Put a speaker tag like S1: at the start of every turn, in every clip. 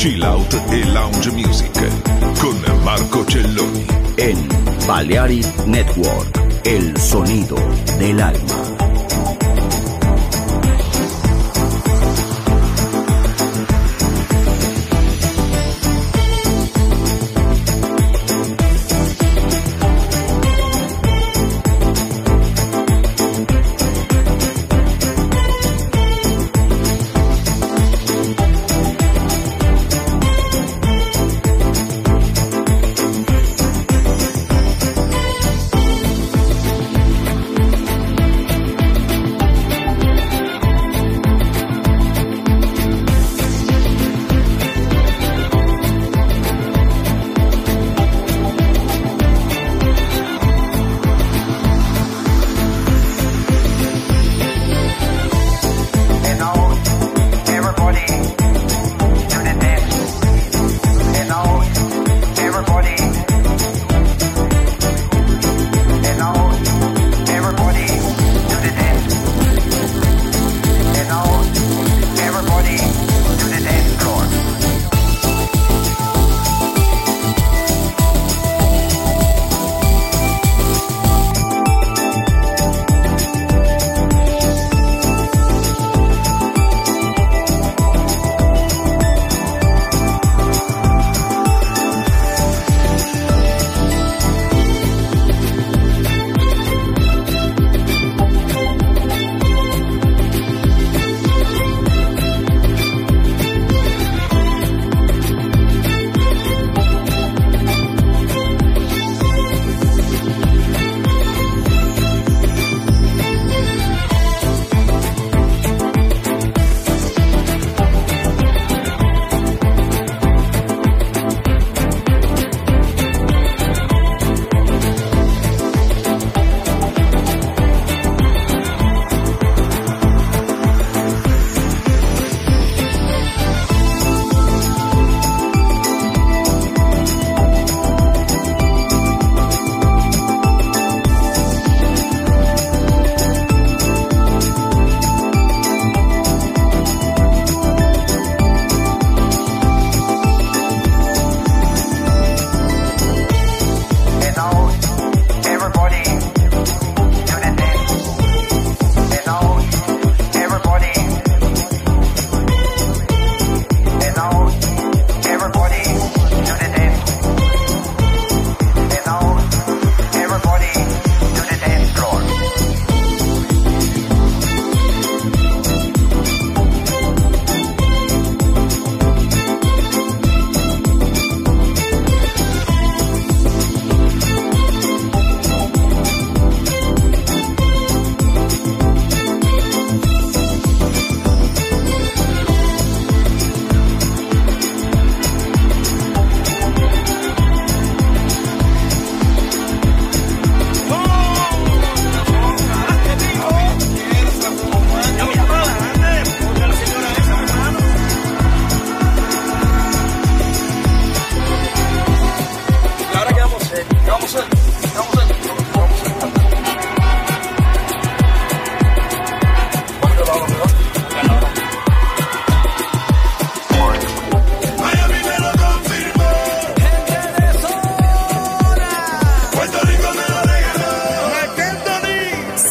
S1: chill out e lounge
S2: music con Marco Celloni
S3: en
S4: Balearic Network, el
S5: sonido del alma.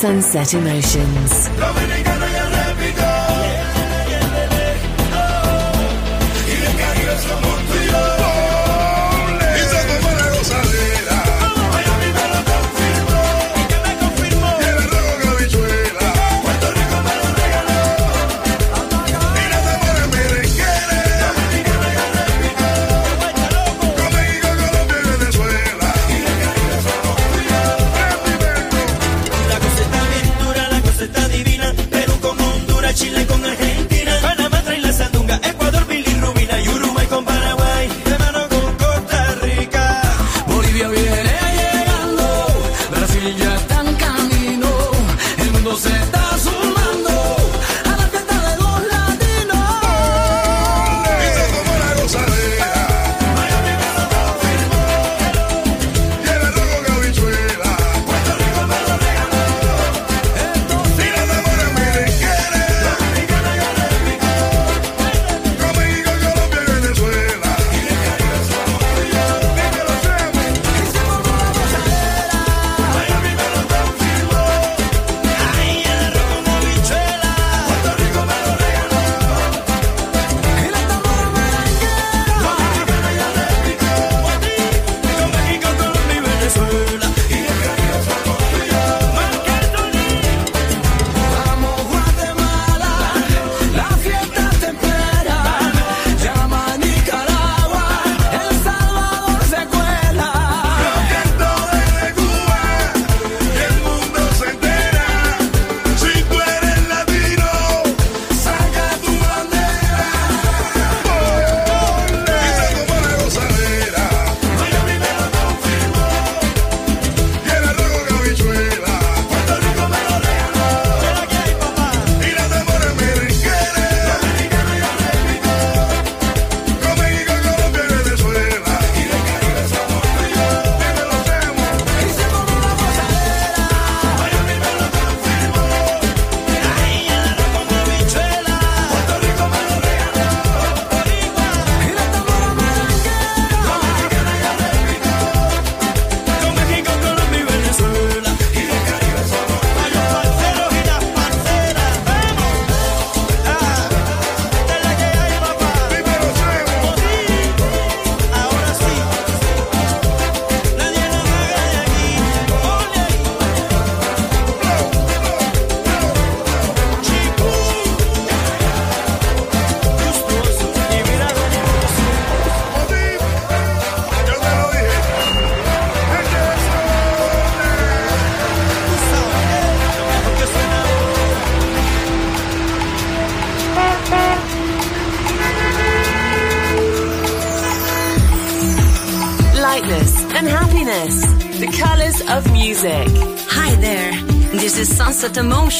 S5: Sunset Emotions.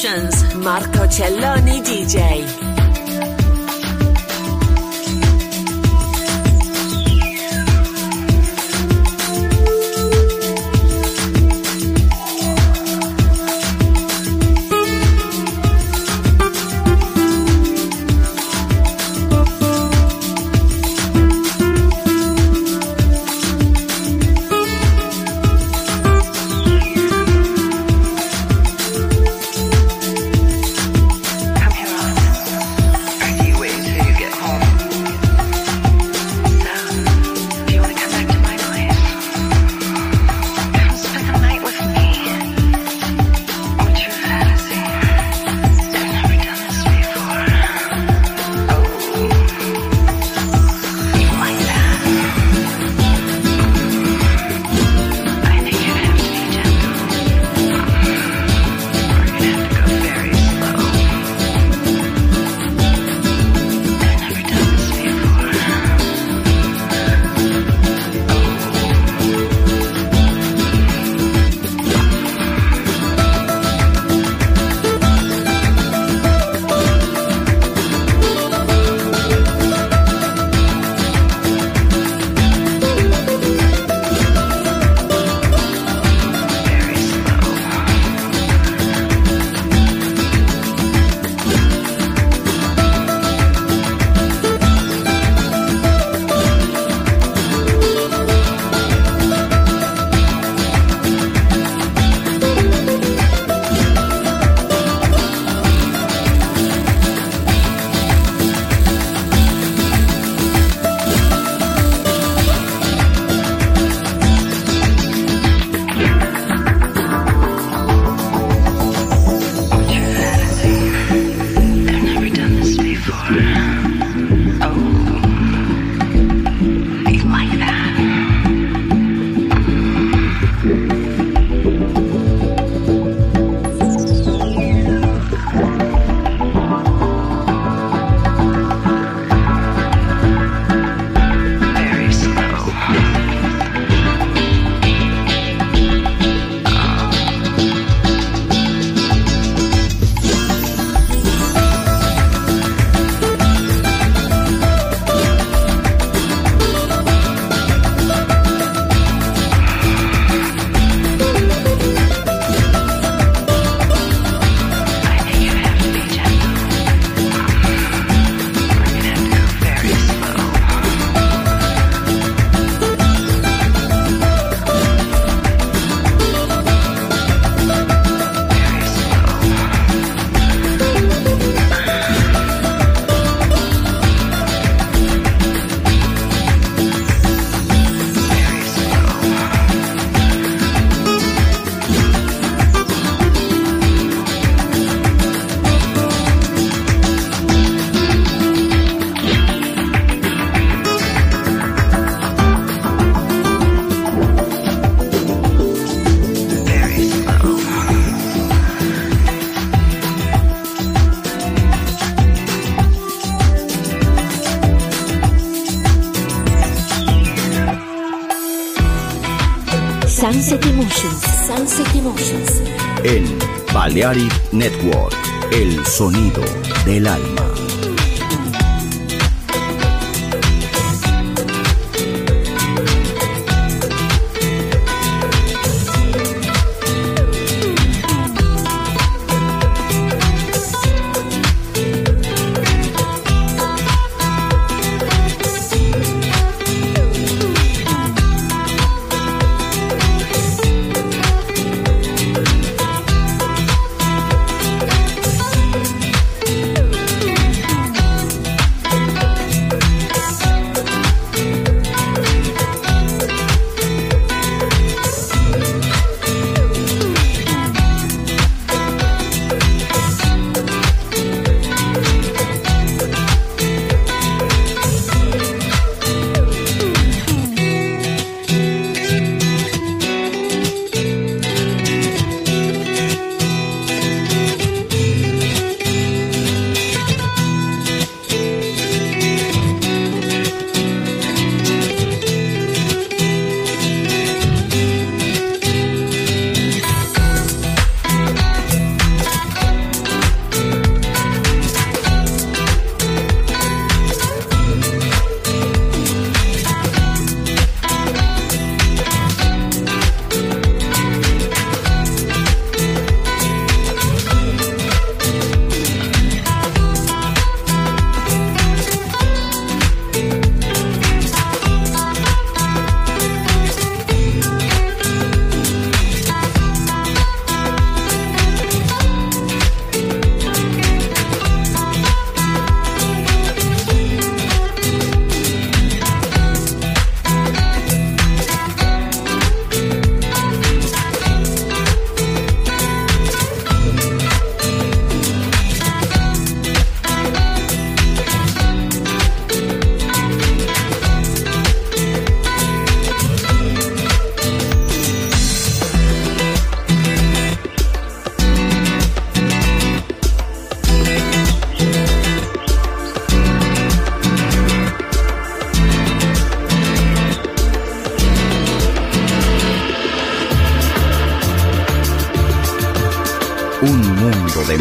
S6: Sunset
S2: El sonido del alma.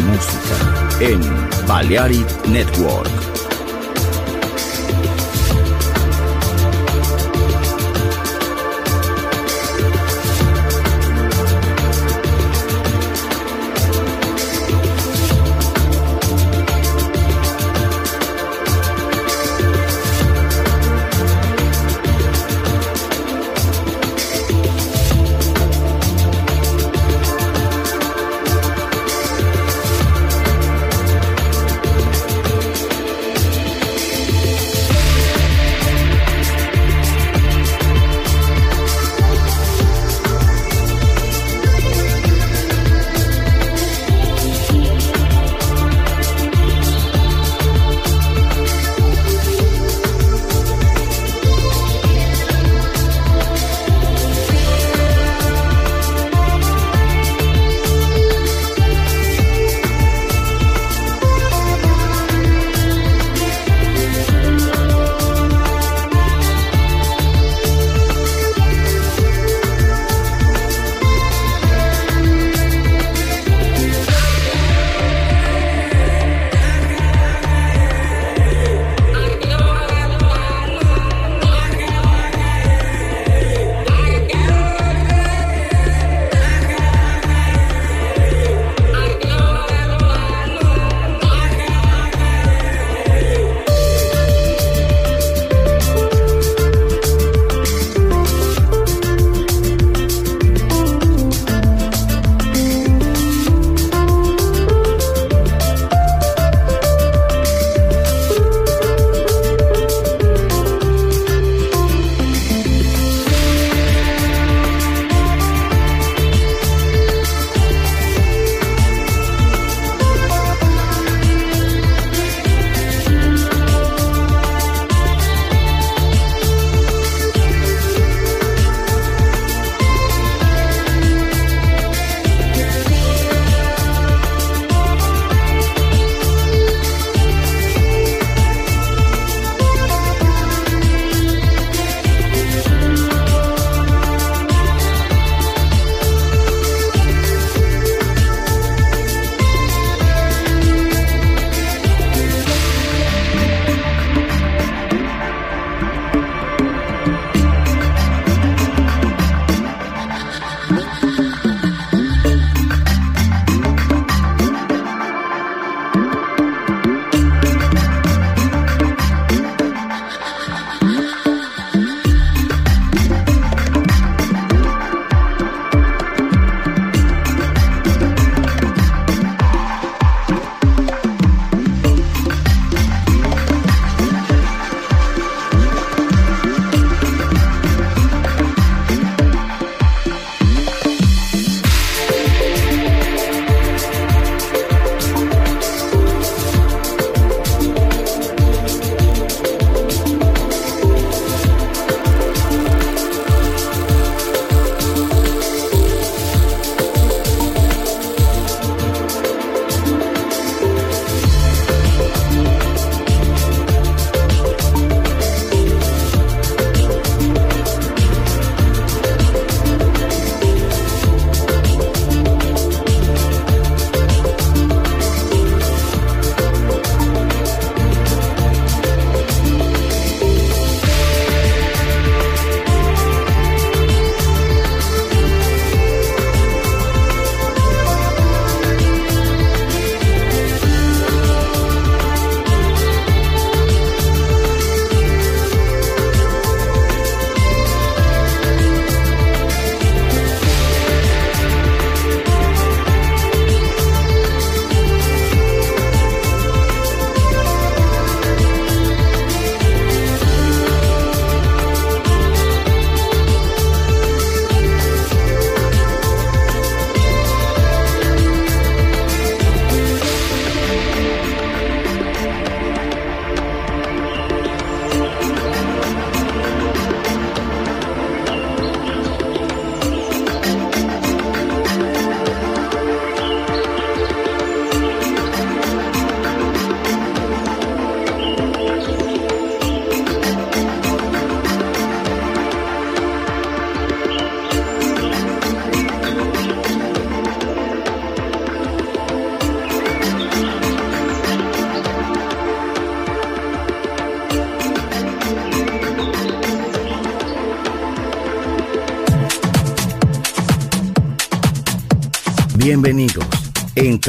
S2: Música en Balearic Network.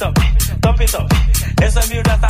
S7: topi, topi, topi. Esa es mi
S8: rata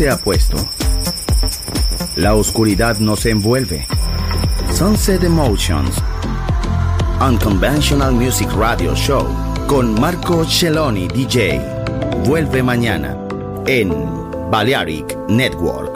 S2: se ha puesto. La oscuridad nos envuelve. Sunset Emotions. Unconventional Music Radio Show con Marco Celloni DJ. Vuelve mañana en Balearic Network.